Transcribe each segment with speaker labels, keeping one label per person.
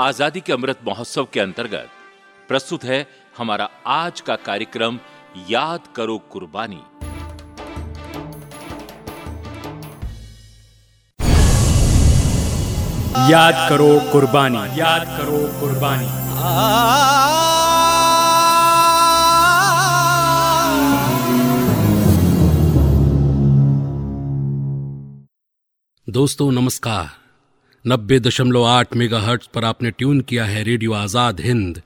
Speaker 1: आज़ादी के अमृत महोत्सव के अंतर्गत प्रस्तुत है हमारा आज का कार्यक्रम याद करो कुर्बानी।
Speaker 2: याद करो कुर्बानी। याद करो कुर्बानी।
Speaker 3: दोस्तों नमस्कार। नब्बे दशमलव आठ मेगा हर्ट्स पर आपने ट्यून किया है रेडियो आज़ाद हिंद।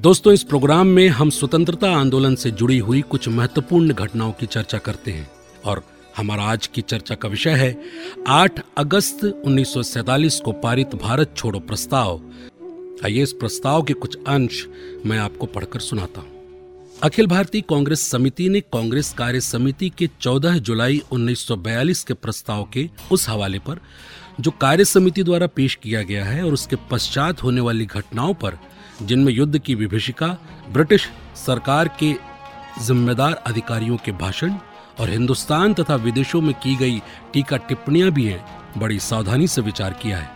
Speaker 3: दोस्तों, इस प्रोग्राम में हम स्वतंत्रता आंदोलन से जुड़ी हुई कुछ महत्वपूर्ण घटनाओं की चर्चा करते हैं और हमारा आज की चर्चा का विषय है 8 अगस्त 1947 को पारित भारत छोड़ो प्रस्ताव। आइए इस प्रस्ताव के कुछ अंश मैं आपको पढ़कर सुनाता हूँ। अखिल भारतीय कांग्रेस समिति ने कांग्रेस कार्य समिति के 14 जुलाई 1942 के प्रस्ताव के उस हवाले पर, जो कार्य समिति द्वारा पेश किया गया है और उसके पश्चात होने वाली घटनाओं पर, जिनमें युद्ध की विभीषिका, ब्रिटिश सरकार के जिम्मेदार अधिकारियों के भाषण और हिंदुस्तान तथा विदेशों में की गई टीका टिप्पणियाँ भी हैं, बड़ी सावधानी से विचार किया है।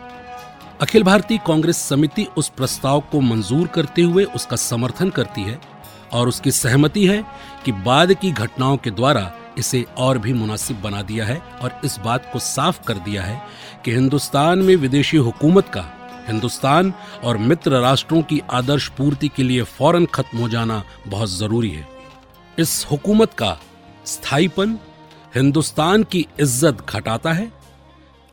Speaker 3: अखिल भारतीय कांग्रेस समिति उस प्रस्ताव को मंजूर करते हुए उसका समर्थन करती है और उसकी सहमति है कि बाद की घटनाओं के द्वारा इसे और भी मुनासिब बना दिया है और इस बात को साफ़ कर दिया है कि हिंदुस्तान में विदेशी हुकूमत का, हिंदुस्तान और मित्र राष्ट्रों की आदर्श पूर्ति के लिए फ़ौरन खत्म हो जाना बहुत ज़रूरी है। इस हुकूमत का स्थायीपन हिंदुस्तान की इज़्ज़त घटाता है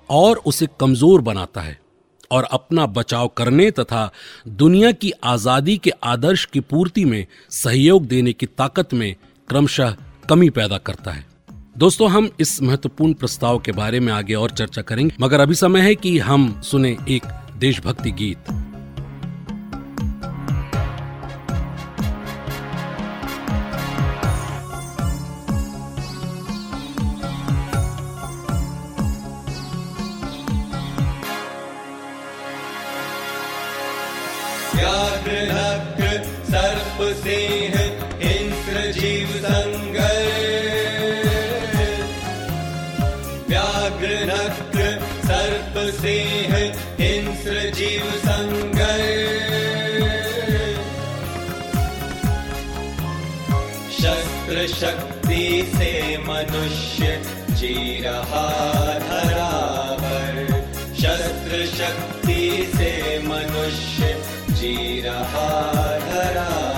Speaker 3: और उसे कमज़ोर बनाता है। और अपना बचाव करने तथा दुनिया की आज़ादी के आदर्श की पूर्ति में सहयोग देने की ताकत में क्रमशः कमी पैदा करता है। दोस्तों, हम इस महत्वपूर्ण प्रस्ताव के बारे में आगे और चर्चा करेंगे, मगर अभी समय है कि हम सुने एक देशभक्ति गीत।
Speaker 4: सर्प सिंह हिंस्र जीव संगर। व्याघ्र नक्र सर्प सिंह हिंस्र जीव संगर। शस्त्र शक्ति से मनुष्य जी रहा धरा पर शस्त्र शक्ति से मनुष्य जीरहा धरा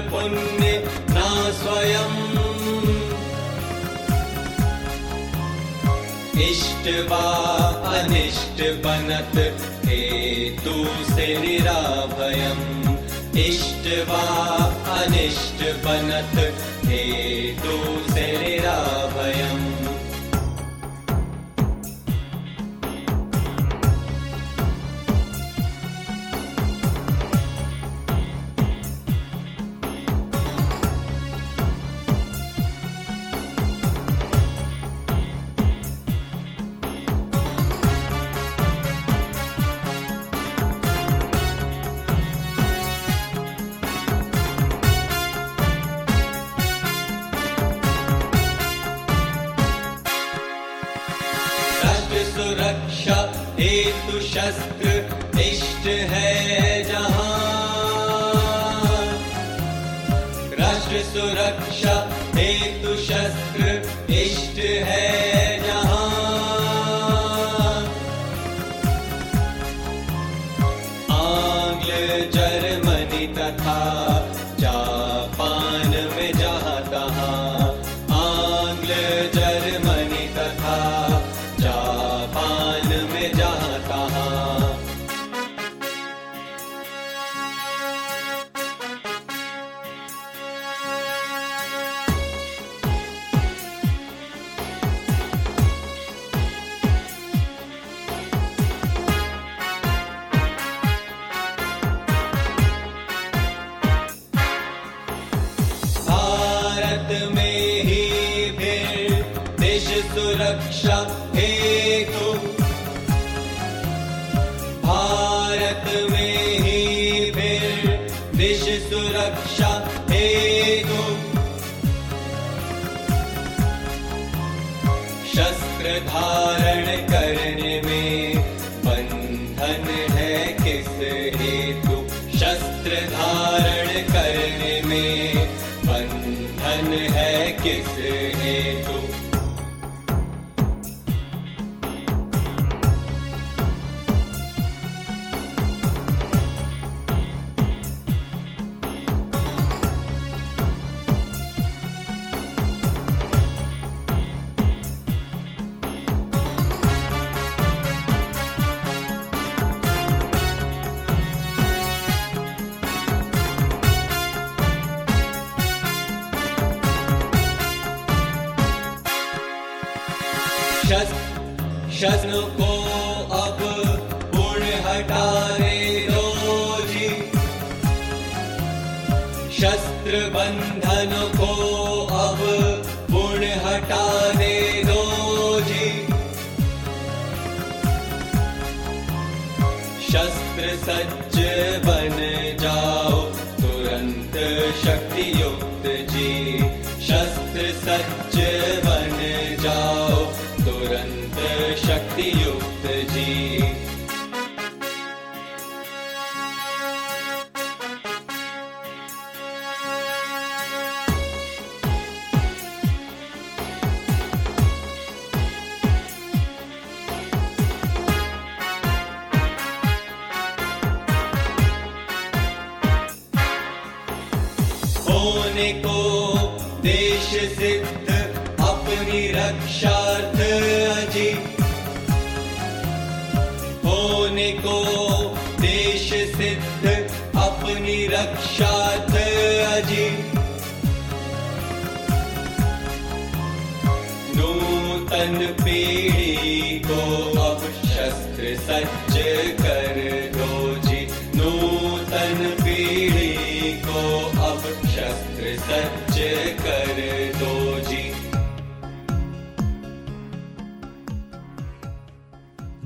Speaker 4: पुण्य ना स्वयं। इष्ट वा अनिष्ट बनत हेतु से निराभयम्। इष्ट वा अनिष्ट बनत हेतु से निराभयम्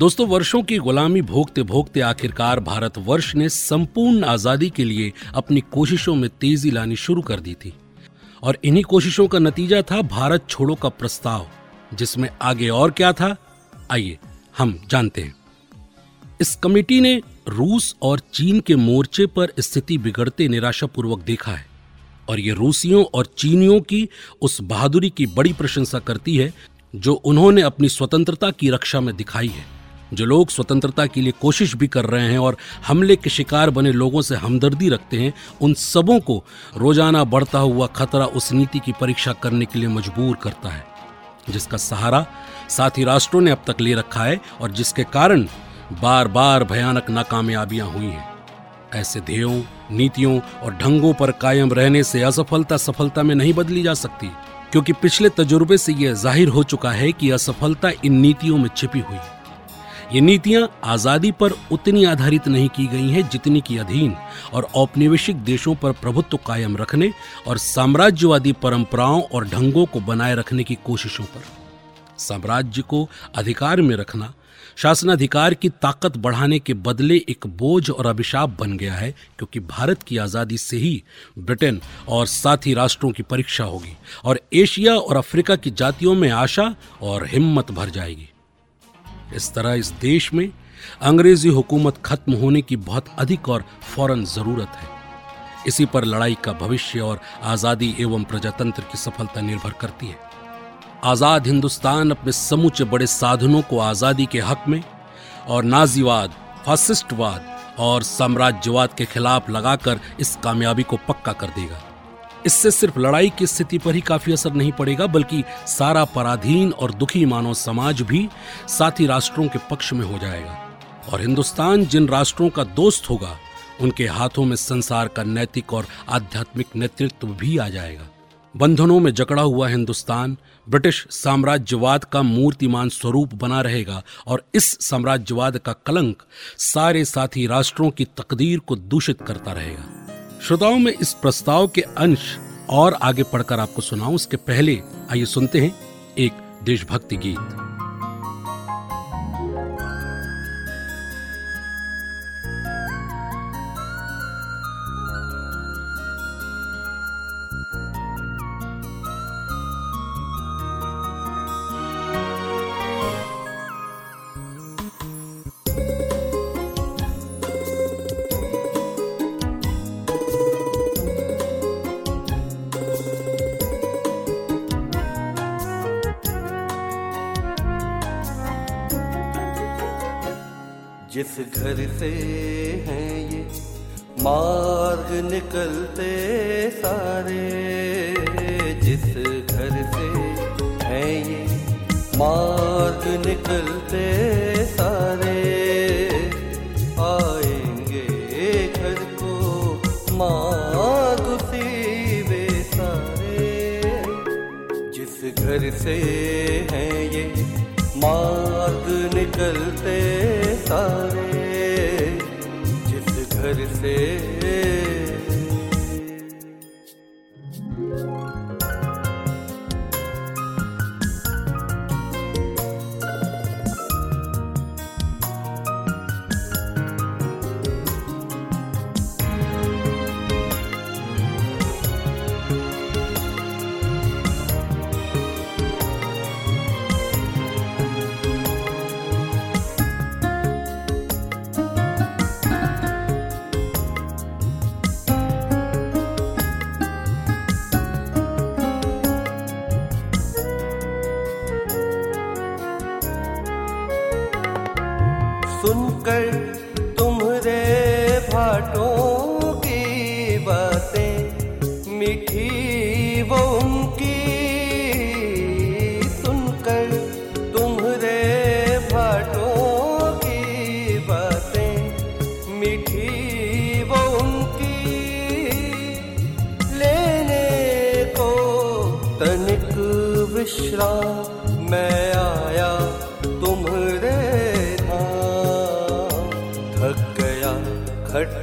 Speaker 3: दोस्तों, वर्षों की गुलामी भोगते भोगते आखिरकार भारतवर्ष ने संपूर्ण आज़ादी के लिए अपनी कोशिशों में तेज़ी लानी शुरू कर दी थी। और इन्हीं कोशिशों का नतीजा था भारत छोड़ो का प्रस्ताव, जिसमें आगे और क्या था? आइए, हम जानते हैं। इस कमेटी ने रूस और चीन के मोर्चे पर स्थिति बिगड़ते निराशापूर्वक देखा है। और ये रूसियों और चीनियों की उस बहादुरी की बड़ी प्रशंसा करती है, जो उन्होंने अपनी स्वतंत्रता की रक्षा में दिखाई है। जो लोग स्वतंत्रता के लिए कोशिश भी कर रहे हैं और हमले के शिकार बने लोगों से हमदर्दी रखते हैं, उन सबों को रोज़ाना बढ़ता हुआ खतरा उस नीति की परीक्षा करने के लिए मजबूर करता है, जिसका सहारा साथी राष्ट्रों ने अब तक ले रखा है और जिसके कारण बार बार भयानक नाकामयाबियाँ हुई हैं। ऐसे ध्येयों, नीतियों और ढंगों पर कायम रहने से असफलता सफलता में नहीं बदली जा सकती, क्योंकि पिछले तजुर्बे से यह ज़ाहिर हो चुका है कि असफलता इन नीतियों में छिपी हुई है। ये नीतियाँ आज़ादी पर उतनी आधारित नहीं की गई हैं जितनी की अधीन और औपनिवेशिक देशों पर प्रभुत्व कायम रखने और साम्राज्यवादी परंपराओं और ढंगों को बनाए रखने की कोशिशों पर। साम्राज्य को अधिकार में रखना, शासनाधिकार की ताकत बढ़ाने के बदले एक बोझ और अभिशाप बन गया है क्योंकि भारत की आज़ादी से ही ब्रिटेन और साथी राष्ट्रों की परीक्षा होगी और एशिया और अफ्रीका की जातियों में आशा और हिम्मत भर जाएगी। इस तरह इस देश में अंग्रेज़ी हुकूमत खत्म होने की बहुत अधिक और फ़ौरन ज़रूरत है। इसी पर लड़ाई का भविष्य और आज़ादी एवं प्रजातंत्र की सफलता निर्भर करती है। आज़ाद हिंदुस्तान अपने समूचे बड़े साधनों को आज़ादी के हक में और नाजीवाद, फासिस्टवाद और साम्राज्यवाद के खिलाफ लगाकर इस कामयाबी को पक्का कर देगा। इससे सिर्फ़ लड़ाई की स्थिति पर ही काफ़ी असर नहीं पड़ेगा, बल्कि सारा पराधीन और दुखी मानव समाज भी साथी राष्ट्रों के पक्ष में हो जाएगा। और हिंदुस्तान जिन राष्ट्रों का दोस्त होगा, उनके हाथों में संसार का नैतिक और आध्यात्मिक नेतृत्व भी आ जाएगा। बंधनों में जकड़ा हुआ हिंदुस्तान, ब्रिटिश साम्राज्यवाद का मूर्तिमान स्वरूप बना रहेगा और इस साम्राज्यवाद का कलंक सारे साथी राष्ट्रों की तकदीर को दूषित करता रहेगा। श्रोताओं, में इस प्रस्ताव के अंश और आगे पढ़कर आपको सुनाऊं। उसके पहले आइए सुनते हैं एक देशभक्ति गीत।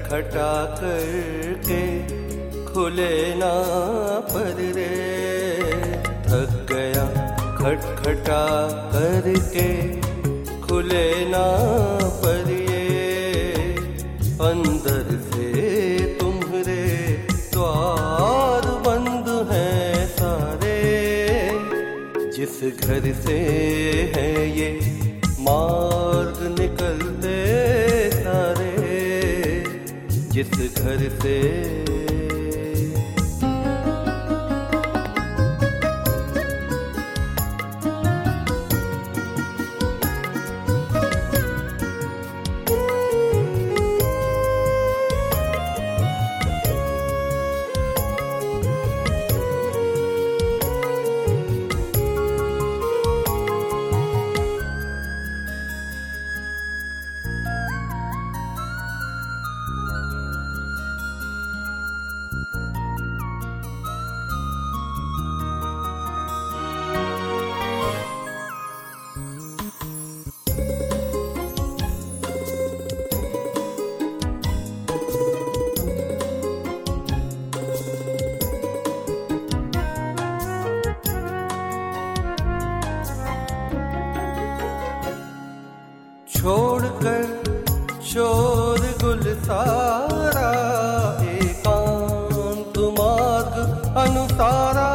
Speaker 5: खटखटा करके खुले ना पर रे। थक गया खटखटा करके खुले ना पर ये। अंदर से तुम्हारे द्वार बंद हैं सारे। जिस घर से है ये मार्ग निकलते जिस घर से अनुसारा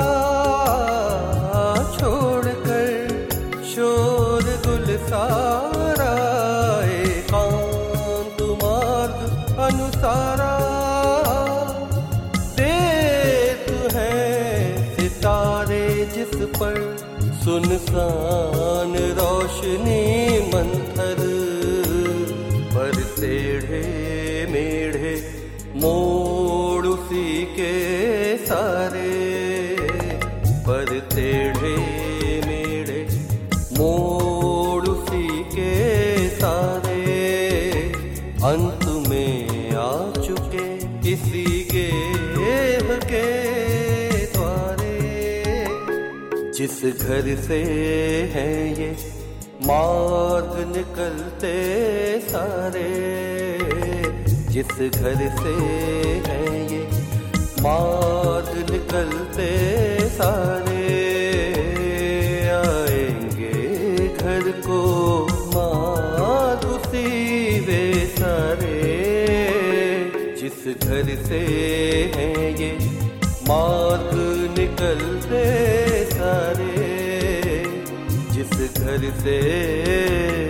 Speaker 5: घर से है ये मार्ग निकलते सारे। जिस घर से है ये मार्ग निकलते सारे। आएँगे घर को मार्ग उसी वे सारे। जिस घर से है ये मार्ग निकलते जिस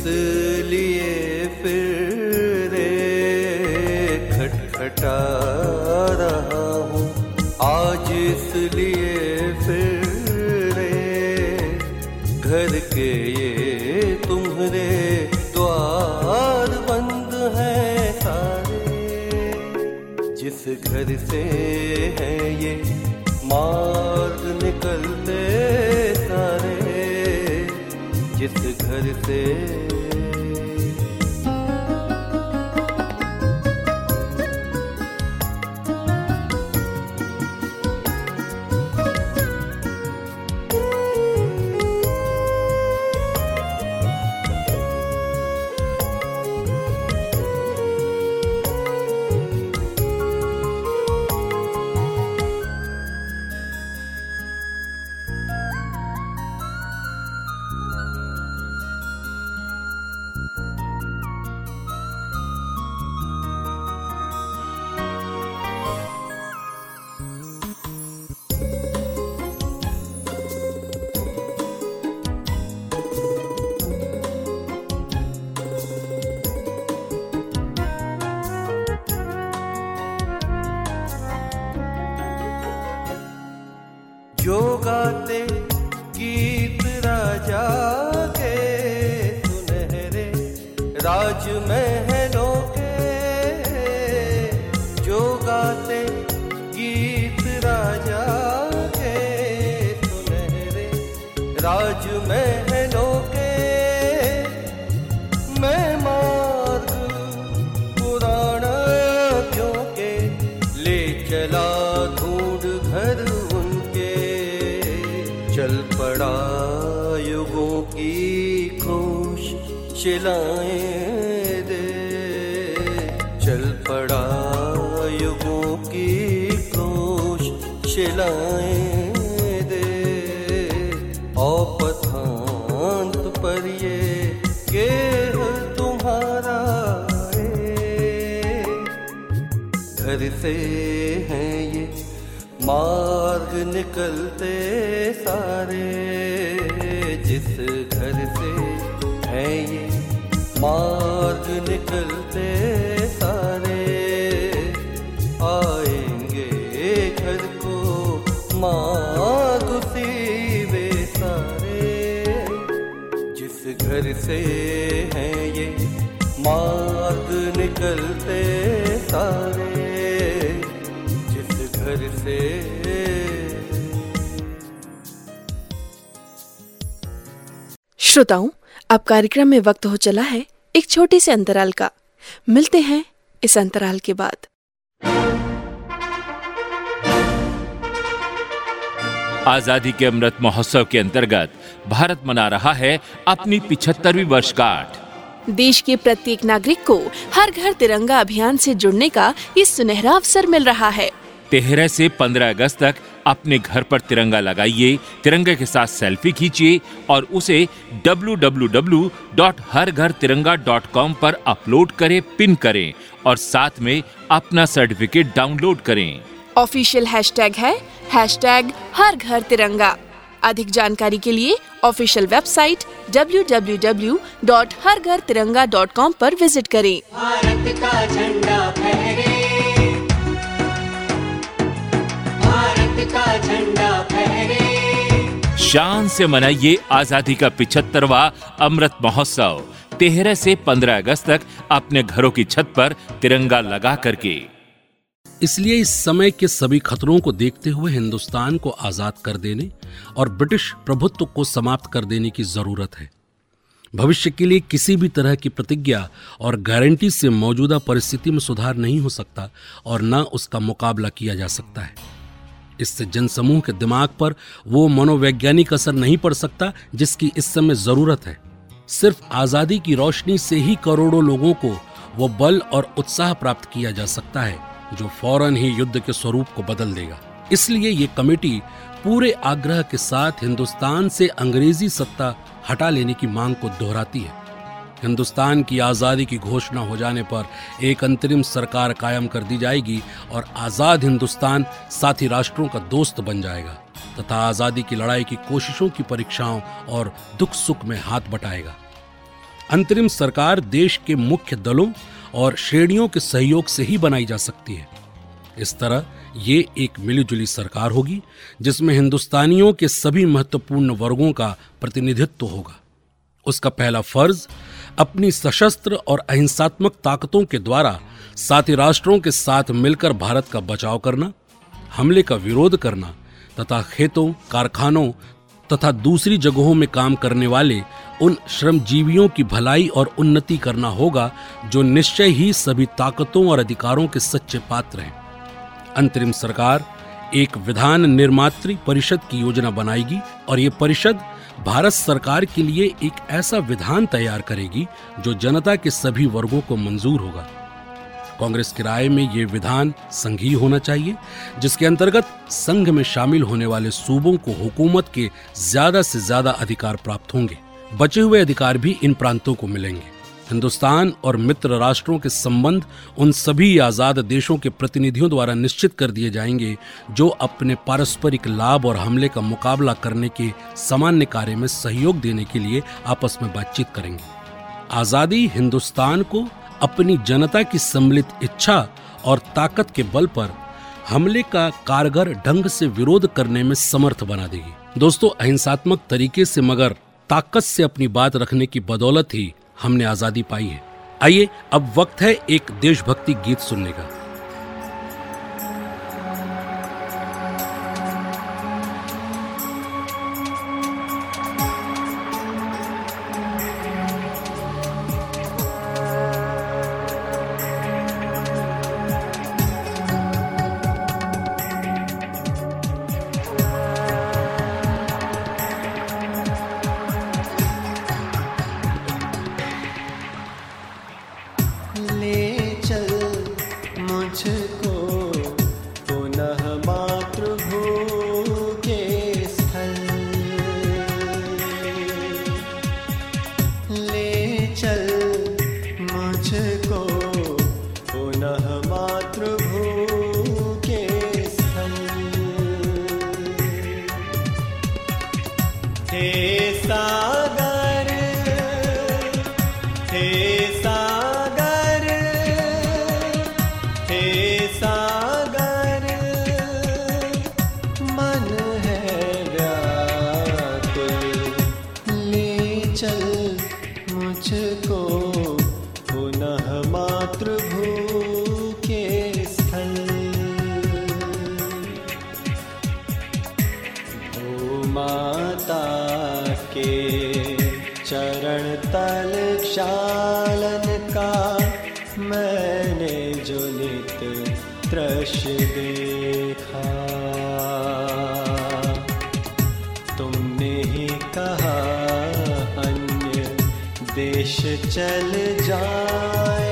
Speaker 5: इसलिए फिर खटखटा रहा हूँ। आज इसलिए फिर घर के ये तुम्हारे द्वार बंद हैं सारे। जिस घर से जिस शिलाएँ दे। चल पड़ा युगों की क्रोश शिलाएँ दे। और पथांत पर ये गेह तुम्हारा है। घर से है ये मार्ग निकलते सारे। मार्ग निकलते सारे, आएँगे घर को मार्ग उसी वे सारे। जिस घर से हैं ये मार्ग निकलते सारे, जिस घर से
Speaker 6: श्रोताओं अब कार्यक्रम में वक्त हो चला है एक छोटे से अंतराल का। मिलते हैं इस अंतराल के बाद।
Speaker 1: आज़ादी के अमृत महोत्सव के अंतर्गत भारत मना रहा है अपनी पिछहत्तरवीं वर्षगांठ।
Speaker 6: देश के प्रत्येक नागरिक को हर घर तिरंगा अभियान से जुड़ने का ये सुनहरा अवसर मिल रहा है।
Speaker 1: तेरह से 15 अगस्त तक अपने घर पर तिरंगा लगाइए तिरंगे के साथ सेल्फी खींचिए और उसे www.हरघरतिरंगा.com पर अपलोड करें पिन करें और साथ में अपना सर्टिफिकेट डाउनलोड करें।
Speaker 6: ऑफिशियल हैशटैग है हैशटैग हर घर तिरंगा अधिक जानकारी के लिए ऑफिशियल वेबसाइट www.हरघरतिरंगा.com पर विज़िट करें।
Speaker 4: भारत का झंडा फहरे। का झंडा फहरे।
Speaker 1: शान से मनाइए आज़ादी का पिछहत्तरवा अमृत महोत्सव। तेरह से 15 अगस्त तक अपने घरों की छत पर तिरंगा लगा करके।
Speaker 3: इसलिए इस समय के सभी खतरों को देखते हुए हिंदुस्तान को आज़ाद कर देने और ब्रिटिश प्रभुत्व को समाप्त कर देने की ज़रूरत है। भविष्य के लिए किसी भी तरह की प्रतिज्ञा और गारंटी से मौजूदा परिस्थिति में सुधार नहीं हो सकता और न उसका मुकाबला किया जा सकता है। इससे जनसमूह के दिमाग पर वो मनोवैज्ञानिक असर नहीं पड़ सकता, जिसकी इस समय ज़रूरत है। सिर्फ़ आज़ादी की रोशनी से ही करोड़ों लोगों को वो बल और उत्साह प्राप्त किया जा सकता है, जो फ़ौरन ही युद्ध के स्वरूप को बदल देगा। इसलिए ये कमेटी पूरे आग्रह के साथ हिंदुस्तान से अंग्रेज़ी सत्ता हटा लेने की मांग को दोहराती है। हिंदुस्तान की आज़ादी की घोषणा हो जाने पर एक अंतरिम सरकार कायम कर दी जाएगी और आज़ाद हिंदुस्तान साथी राष्ट्रों का दोस्त बन जाएगा तथा आज़ादी की लड़ाई की कोशिशों की परीक्षाओं और दुख सुख में हाथ बटाएगा। अंतरिम सरकार देश के मुख्य दलों और श्रेणियों के सहयोग से ही बनाई जा सकती है। इस तरह ये एक मिलीजुली सरकार होगी, जिसमें हिंदुस्तानियों के सभी महत्वपूर्ण वर्गों का प्रतिनिधित्व होगा। उसका पहला फ़र्ज़ अपनी सशस्त्र और अहिंसात्मक ताकतों के द्वारा साथी राष्ट्रों के साथ मिलकर भारत का बचाव करना, हमले का विरोध करना, तथा खेतों, कारखानों तथा दूसरी जगहों में काम करने वाले उन श्रमजीवियों की भलाई और उन्नति करना होगा, जो निश्चय ही सभी ताकतों और अधिकारों के सच्चे पात्र हैं। अंतरिम सरकार एक विधान निर्मात्री परिषद की योजना बनाएगी, और ये परिषद भारत सरकार के लिए एक ऐसा विधान तैयार करेगी जो जनता के सभी वर्गों को मंजूर होगा। कांग्रेस की राय में ये विधान संघीय होना चाहिए, जिसके अंतर्गत संघ में शामिल होने वाले सूबों को हुकूमत के ज़्यादा से ज़्यादा अधिकार प्राप्त होंगे। बचे हुए अधिकार भी इन प्रांतों को मिलेंगे। हिंदुस्तान और मित्र राष्ट्रों के संबंध उन सभी आज़ाद देशों के प्रतिनिधियों द्वारा निश्चित कर दिए जाएँगे, जो अपने पारस्परिक लाभ और हमले का मुकाबला करने के सामान्य कार्य में सहयोग देने के लिए आपस में बातचीत करेंगे। आज़ादी हिंदुस्तान को अपनी जनता की सम्मिलित इच्छा और ताकत के बल पर हमले का कारगर ढंग से विरोध करने में समर्थ बना देगी। दोस्तों, अहिंसात्मक तरीके से मगर ताकत से अपनी बात रखने की बदौलत ही हमने आज़ादी पाई है। आइए अब वक्त है एक देशभक्ति गीत सुनने का।
Speaker 4: देश चल जाए।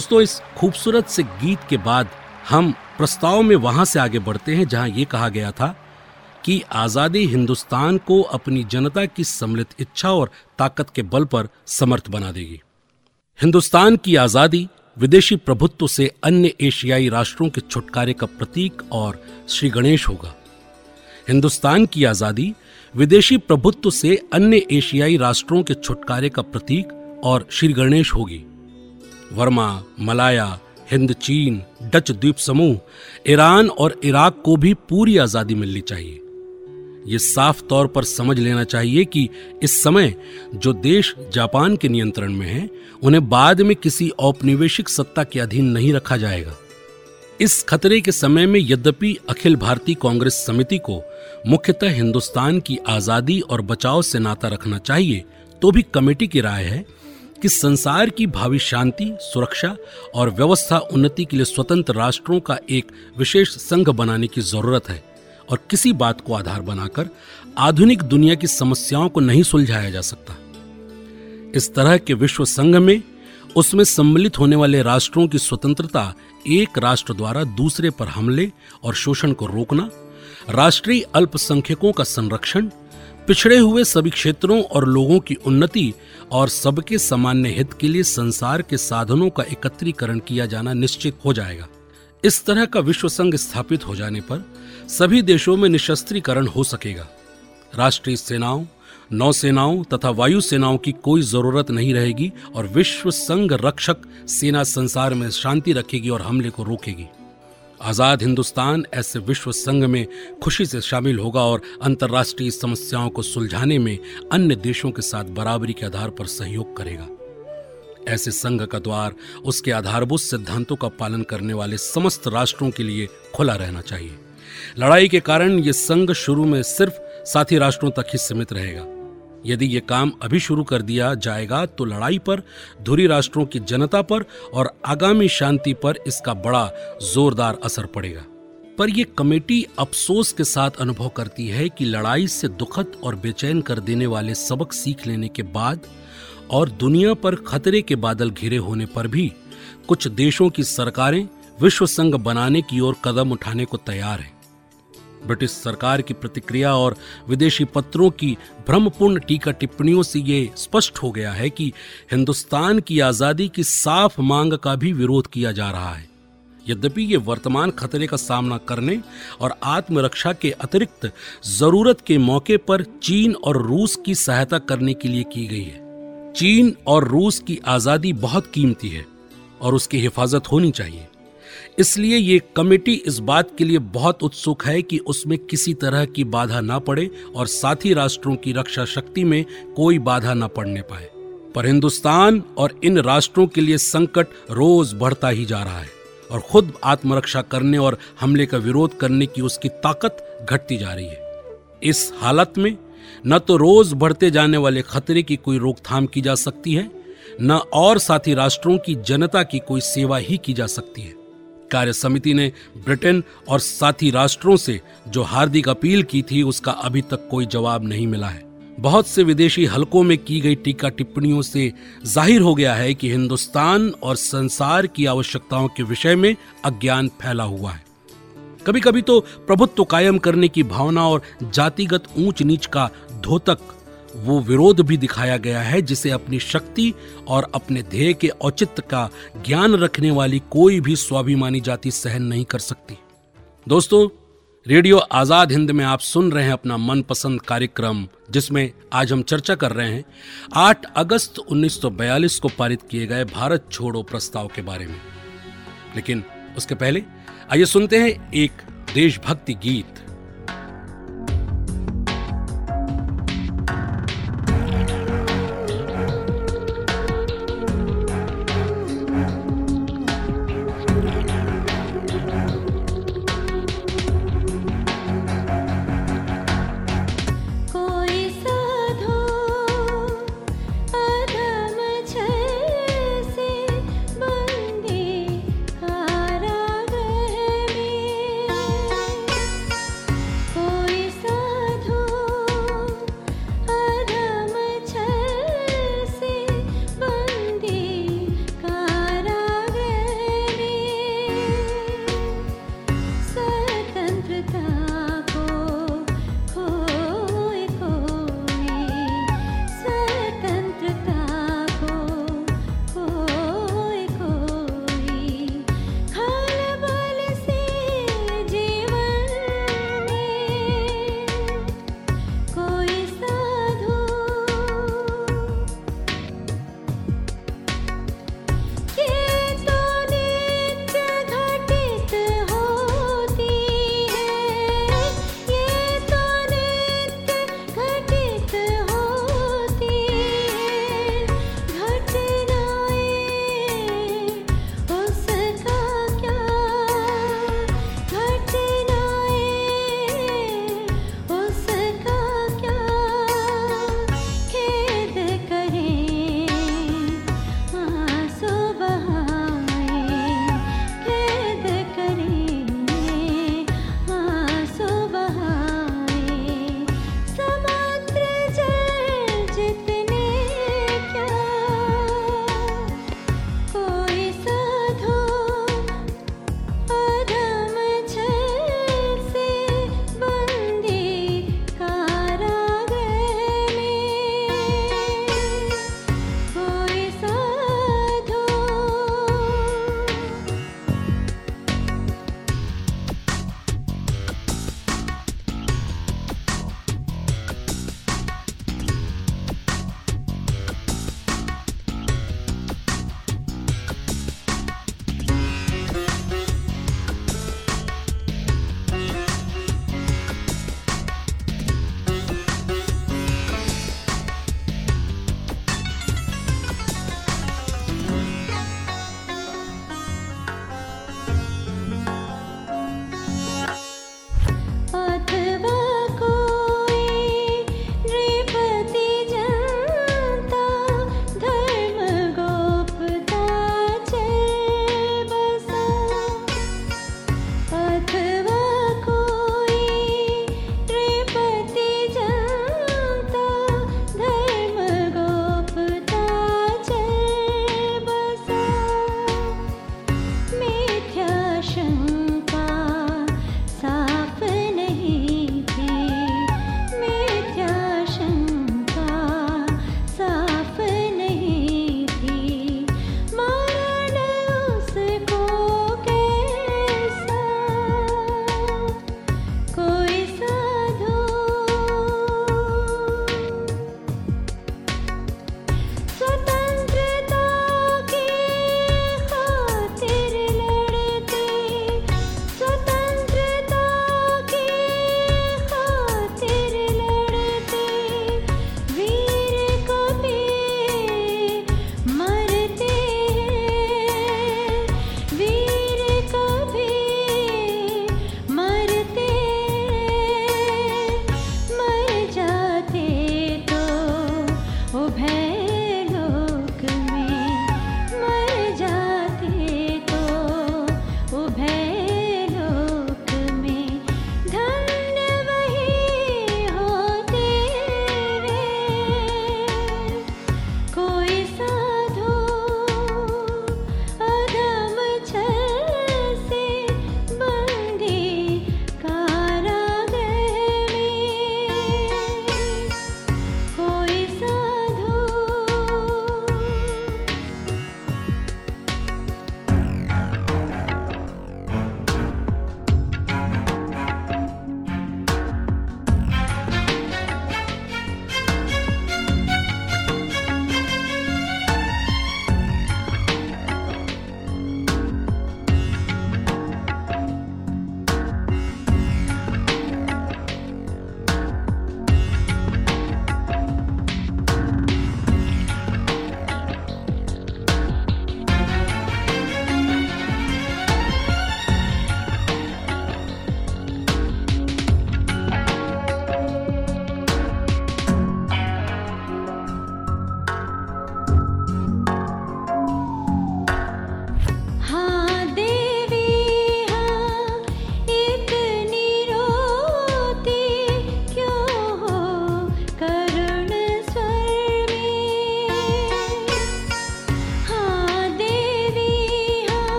Speaker 3: दोस्तों, इस खूबसूरत से गीत के बाद हम प्रस्ताव में वहाँ से आगे बढ़ते हैं, जहाँ ये कहा गया था कि आज़ादी हिंदुस्तान को अपनी जनता की सम्मिलित इच्छा और ताकत के बल पर समर्थ बना देगी। हिंदुस्तान की आज़ादी विदेशी प्रभुत्व से अन्य एशियाई राष्ट्रों के छुटकारे का प्रतीक और श्री गणेश होगा। हिंदुस्तान की आज़ादी विदेशी प्रभुत्व से अन्य एशियाई राष्ट्रों के छुटकारे का प्रतीक और श्री गणेश होगी। वर्मा, मलाया, हिंद, चीन, डच द्वीप समूह, ईरान और इराक को भी पूरी आज़ादी मिलनी चाहिए। ये साफ़ तौर पर समझ लेना चाहिए कि इस समय जो देश जापान के नियंत्रण में हैं, उन्हें बाद में किसी औपनिवेशिक सत्ता के अधीन नहीं रखा जाएगा। इस खतरे के समय में यद्यपि अखिल भारतीय कांग्रेस समिति को मुख्यतः हिंदुस्तान की आज़ादी और बचाव से नाता रखना चाहिए तो भी कमेटी की राय है कि संसार की भावी शांति, सुरक्षा और व्यवस्था उन्नति के लिए स्वतंत्र राष्ट्रों का एक विशेष संघ बनाने की ज़रूरत है और किसी बात को आधार बनाकर आधुनिक दुनिया की समस्याओं को नहीं सुलझाया जा सकता। इस तरह के विश्व संघ में उसमें सम्मिलित होने वाले राष्ट्रों की स्वतंत्रता एक राष्ट्र द्वारा दूसरे पर हमले और शोषण को रोकना, राष्ट्रीय अल्पसंख्यकों का संरक्षण पिछड़े हुए सभी क्षेत्रों और लोगों की उन्नति और सबके सामान्य हित के लिए संसार के साधनों का एकत्रीकरण किया जाना निश्चित हो जाएगा। इस तरह का विश्व संघ स्थापित हो जाने पर सभी देशों में निशस्त्रीकरण हो सकेगा। राष्ट्रीय सेनाओं, नौसेनाओं तथा वायु सेनाओं की कोई ज़रूरत नहीं रहेगी और विश्व संघ रक्षक सेना संसार में शांति रखेगी और हमले को रोकेगी। आज़ाद हिंदुस्तान ऐसे विश्व संघ में खुशी से शामिल होगा और अंतर्राष्ट्रीय समस्याओं को सुलझाने में अन्य देशों के साथ बराबरी के आधार पर सहयोग करेगा। ऐसे संघ का द्वार उसके आधारभूत सिद्धांतों का पालन करने वाले समस्त राष्ट्रों के लिए खुला रहना चाहिए। लड़ाई के कारण यह संघ शुरू में सिर्फ़ साथी राष्ट्रों तक ही सीमित रहेगा। यदि ये काम अभी शुरू कर दिया जाएगा तो लड़ाई पर, धुरी राष्ट्रों की जनता पर और आगामी शांति पर इसका बड़ा जोरदार असर पड़ेगा। पर यह कमेटी अफसोस के साथ अनुभव करती है कि लड़ाई से दुखद और बेचैन कर देने वाले सबक सीख लेने के बाद और दुनिया पर खतरे के बादल घिरे होने पर भी कुछ देशों की सरकारें विश्व संघ बनाने की ओर कदम उठाने को तैयार हैं। ब्रिटिश सरकार की प्रतिक्रिया और विदेशी पत्रों की भ्रमपूर्ण टीका टिप्पणियों से ये स्पष्ट हो गया है कि हिंदुस्तान की आज़ादी की साफ़ मांग का भी विरोध किया जा रहा है। यद्यपि ये वर्तमान खतरे का सामना करने और आत्मरक्षा के अतिरिक्त ज़रूरत के मौके पर चीन और रूस की सहायता करने के लिए की गई है। चीन और रूस की आज़ादी बहुत कीमती है और उसकी हिफाजत होनी चाहिए। इसलिए ये कमेटी इस बात के लिए बहुत उत्सुक है कि उसमें किसी तरह की बाधा ना पड़े और साथी राष्ट्रों की रक्षा शक्ति में कोई बाधा ना पड़ने पाए। पर हिंदुस्तान और इन राष्ट्रों के लिए संकट रोज बढ़ता ही जा रहा है और खुद आत्मरक्षा करने और हमले का विरोध करने की उसकी ताकत घटती जा रही है। इस हालत में न तो रोज बढ़ते जाने वाले खतरे की कोई रोकथाम की जा सकती है, न और साथी राष्ट्रों की जनता की कोई सेवा ही की जा सकती है। कार्य समिति ने ब्रिटेन और साथी राष्ट्रों से जो हार्दिक अपील की थी, उसका अभी तक कोई जवाब नहीं मिला है। बहुत से विदेशी हलकों में की गई टीका टिप्पणियों से ज़ाहिर हो गया है कि हिंदुस्तान और संसार की आवश्यकताओं के विषय में अज्ञान फैला हुआ है। कभी कभी तो प्रभुत्व कायम करने की भावना और जातिगत ऊंच नीच का धोतक वो विरोध भी दिखाया गया है, जिसे अपनी शक्ति और अपने ध्येय के औचित्य का ज्ञान रखने वाली कोई भी स्वाभिमानी जाति सहन नहीं कर सकती। दोस्तों, रेडियो आज़ाद हिंद में आप सुन रहे हैं अपना मनपसंद कार्यक्रम, जिसमें आज हम चर्चा कर रहे हैं 8 अगस्त 1942 को पारित किए गए भारत छोड़ो प्रस्ताव के बारे में। लेकिन उसके पहले, आइए सुनते हैं एक देशभक्ति गीत।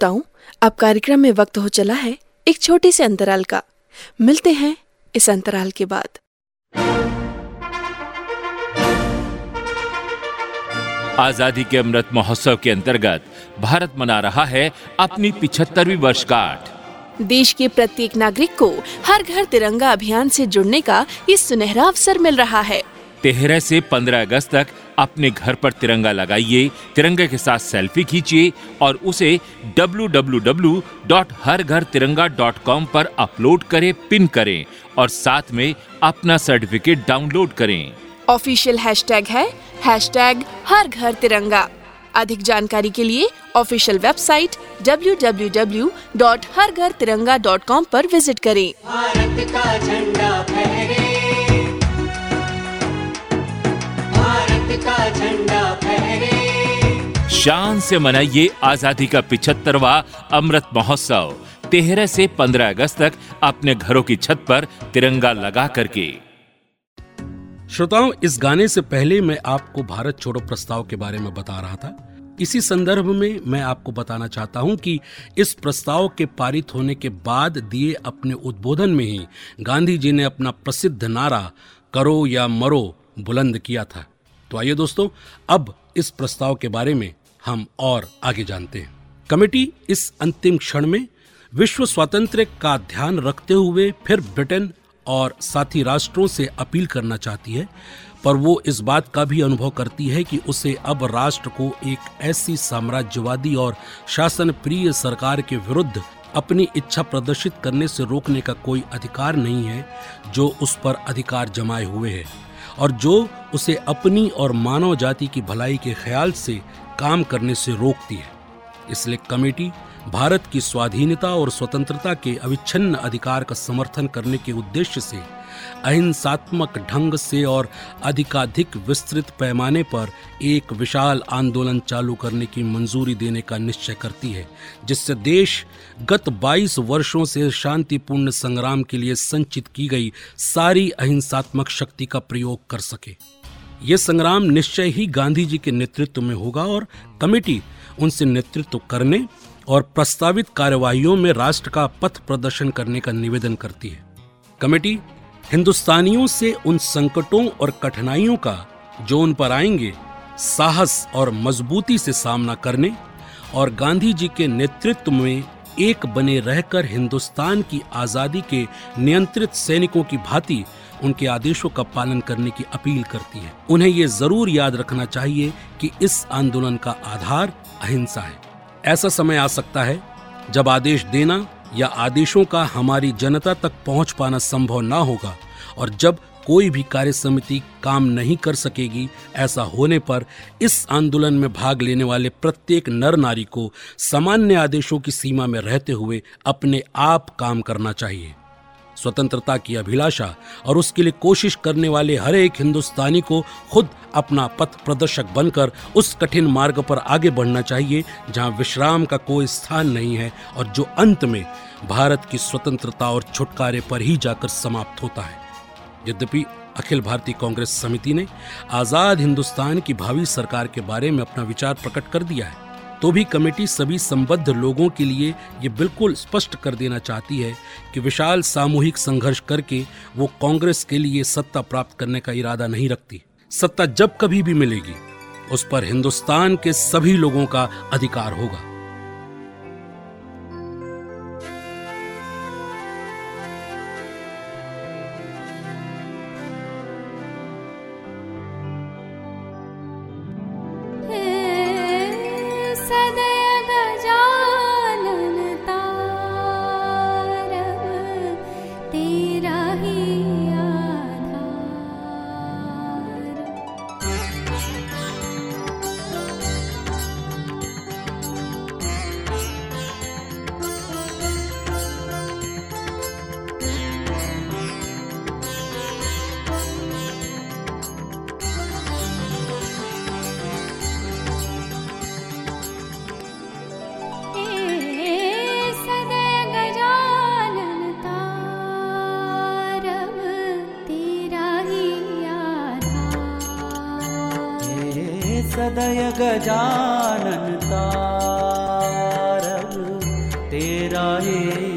Speaker 6: श्रोताओं अब कार्यक्रम में वक्त हो चला है एक छोटे से अंतराल का। मिलते हैं इस अंतराल के बाद।
Speaker 1: आज़ादी के अमृत महोत्सव के अंतर्गत भारत मना रहा है अपनी पिछहत्तरवीं वर्षगांठ।
Speaker 6: देश के प्रत्येक नागरिक को हर घर तिरंगा अभियान से जुड़ने का ये सुनहरा अवसर मिल रहा है।
Speaker 1: तेरह से 15 अगस्त तक अपने घर पर तिरंगा लगाइए तिरंगे के साथ सेल्फी खींचिए और उसे www.हरघरतिरंगा.com पर अपलोड करें पिन करें और साथ में अपना सर्टिफिकेट डाउनलोड करें।
Speaker 6: ऑफिशियल हैशटैग है हैशटैग हर घर तिरंगा अधिक जानकारी के लिए ऑफिशियल वेबसाइट www.हरघरतिरंगा.com पर विज़िट करें।
Speaker 4: भारत का झंडा फहरे। का झंडा फहरे।
Speaker 1: शान से मनाइए आज़ादी का पिछहत्तरवा अमृत महोत्सव। तेरह से 15 अगस्त तक अपने घरों की छत पर तिरंगा लगा करके।
Speaker 3: श्रोताओं इस गाने से पहले मैं आपको भारत छोड़ो प्रस्ताव के बारे में बता रहा था। इसी संदर्भ में मैं आपको बताना चाहता हूँ कि इस प्रस्ताव के पारित होने के बाद दिए अपने उद्बोधन में ही गांधी जी ने अपना प्रसिद्ध नारा करो या मरो बुलंद किया था। तो आइए दोस्तों, अब इस प्रस्ताव के बारे में हम और आगे जानते हैं। कमेटी इस अंतिम क्षण में विश्व स्वातंत्र्य का ध्यान रखते हुए फिर ब्रिटेन और साथी राष्ट्रों से अपील करना चाहती है, पर वो इस बात का भी अनुभव करती है कि उसे अब राष्ट्र को एक ऐसी साम्राज्यवादी और शासन प्रिय सरकार के विरुद्ध अपनी इच्छा प्रदर्शित करने से रोकने का कोई अधिकार नहीं है, जो उस पर अधिकार जमाए हुए है। और जो उसे अपनी और मानव जाति की भलाई के ख्याल से काम करने से रोकती है। इसलिए कमेटी भारत की स्वाधीनता और स्वतंत्रता के अविच्छिन्न अधिकार का समर्थन करने के उद्देश्य से अहिंसात्मक ढंग से और अधिकाधिक विस्तृत पैमाने पर एक विशाल आंदोलन चालू करने की मंजूरी देने का निश्चय करती है, जिससे देश गत 22 वर्षों से शांतिपूर्ण संग्राम के लिए संचित की गई सारी अहिंसात्मक शक्ति का प्रयोग कर सके। ये संग्राम निश्चय ही गांधी जी के नेतृत्व में होगा और कमेटी उनसे नेतृत्व करने और प्रस्तावित कार्यवाहियों में राष्ट्र का पथ प्रदर्शन करने का निवेदन करती है। कमेटी हिंदुस्तानियों से उन संकटों और कठिनाइयों का, जो उन पर आएँगे, साहस और मजबूती से सामना करने और गांधी जी के नेतृत्व में एक बने रहकर हिंदुस्तान की आज़ादी के नियंत्रित सैनिकों की भांति उनके आदेशों का पालन करने की अपील करती है। उन्हें ये ज़रूर याद रखना चाहिए कि इस आंदोलन का आधार अहिंसा है। ऐसा समय आ सकता है जब आदेश देना या आदेशों का हमारी जनता तक पहुँच पाना संभव ना होगा और जब कोई भी कार्य समिति काम नहीं कर सकेगी, ऐसा होने पर इस आंदोलन में भाग लेने वाले प्रत्येक नर नारी को सामान्य आदेशों की सीमा में रहते हुए अपने आप काम करना चाहिए। स्वतंत्रता की अभिलाषा और उसके लिए कोशिश करने वाले हर एक हिंदुस्तानी को खुद अपना पथ प्रदर्शक बनकर उस कठिन मार्ग पर आगे बढ़ना चाहिए, जहाँ विश्राम का कोई स्थान नहीं है और जो अंत में भारत की स्वतंत्रता और छुटकारे पर ही जाकर समाप्त होता है। यद्यपि अखिल भारतीय कांग्रेस समिति ने आज़ाद हिंदुस्तान की भावी सरकार के बारे में अपना विचार प्रकट कर दिया है तो भी कमेटी सभी संबद्ध लोगों के लिए ये बिल्कुल स्पष्ट कर देना चाहती है कि विशाल सामूहिक संघर्ष करके वो कांग्रेस के लिए सत्ता प्राप्त करने का इरादा नहीं रखती। सत्ता जब कभी भी मिलेगी, उस पर हिंदुस्तान के सभी लोगों का अधिकार होगा।
Speaker 5: य गानेरा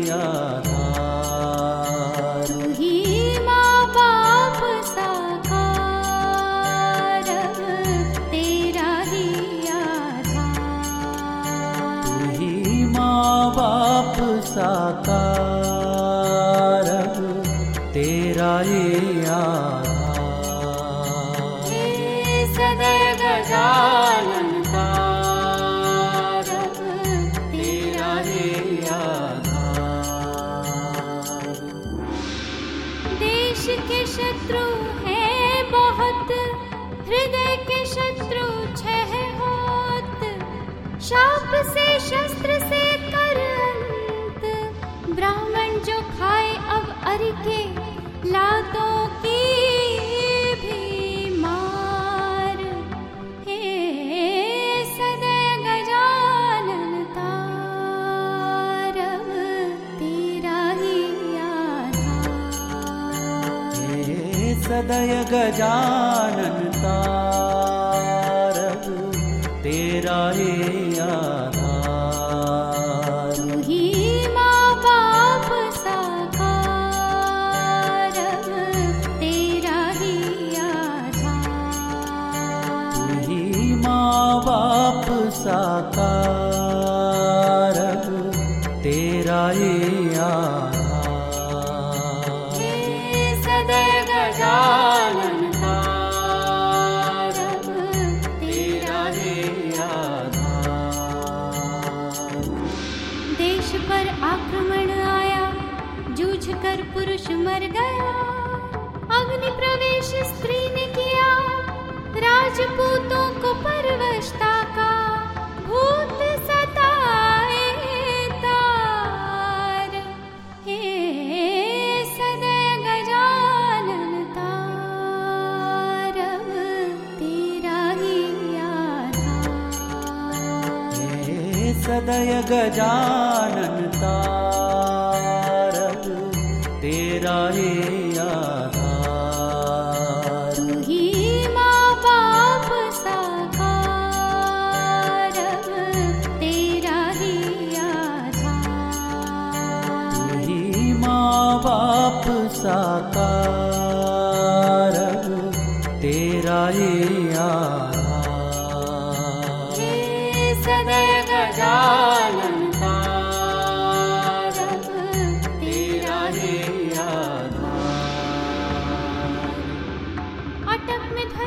Speaker 7: गजानेरा युहि मा बाप सा तेरा युहि मा बाप तेरा ही गजानन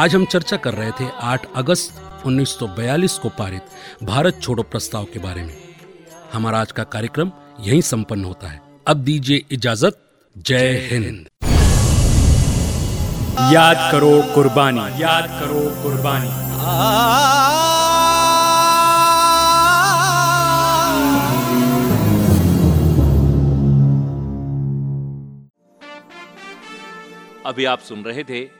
Speaker 3: आज हम चर्चा कर रहे थे 8 अगस्त 1942 को पारित भारत छोड़ो प्रस्ताव के बारे में। हमारा आज का कार्यक्रम यहीं संपन्न होता है। अब दीजिए इजाज़त। जय हिंद।
Speaker 2: याद करो कुर्बानी। याद करो कुर्बानी।
Speaker 1: अभी आप सुन रहे थे